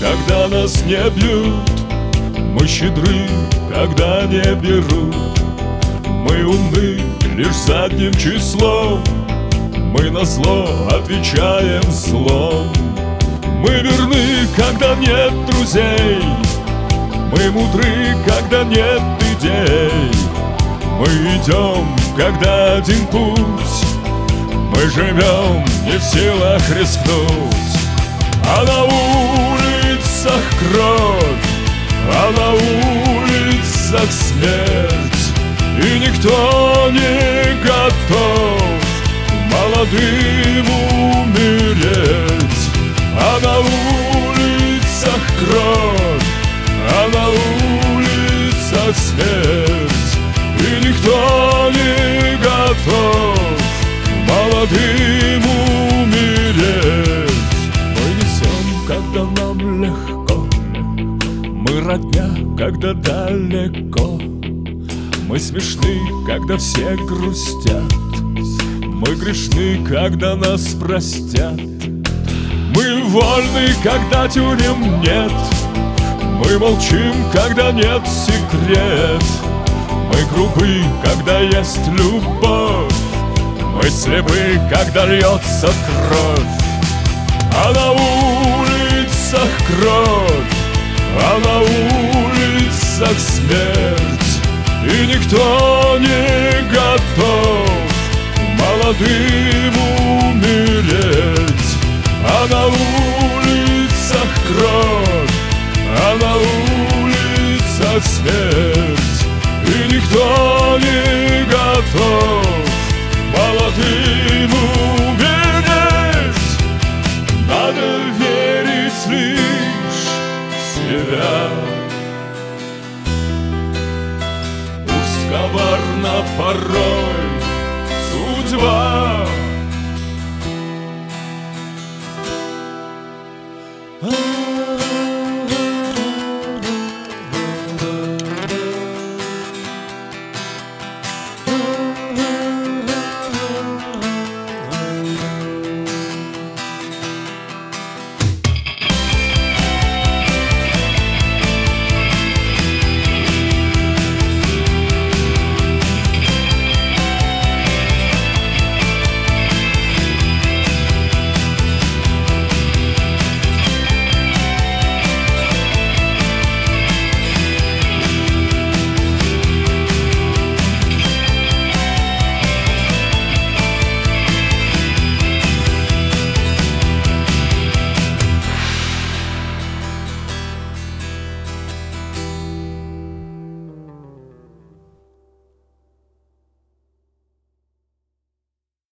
когда нас не бьют. Мы щедры, когда не берут. Мы умны лишь задним числом. Мы на зло отвечаем злом. Мы верны, когда нет друзей. Мы мудры, когда нет идей. Мы идем, когда один путь. Мы живем не в силах рискнуть улицах смерть И никто не готов Молодым умереть родня, когда далеко. Мы смешны, когда все грустят. Мы грешны, когда нас простят. Мы вольны, когда тюрем нет. Мы молчим, когда нет секрет. Мы грубы, когда есть любовь. Мы слепы, когда льется кровь улицах смерть И никто не готов Молодым умереть. А на улицах кровь А на улицах смерть И никто не готов Молодым умереть коварна порой судьба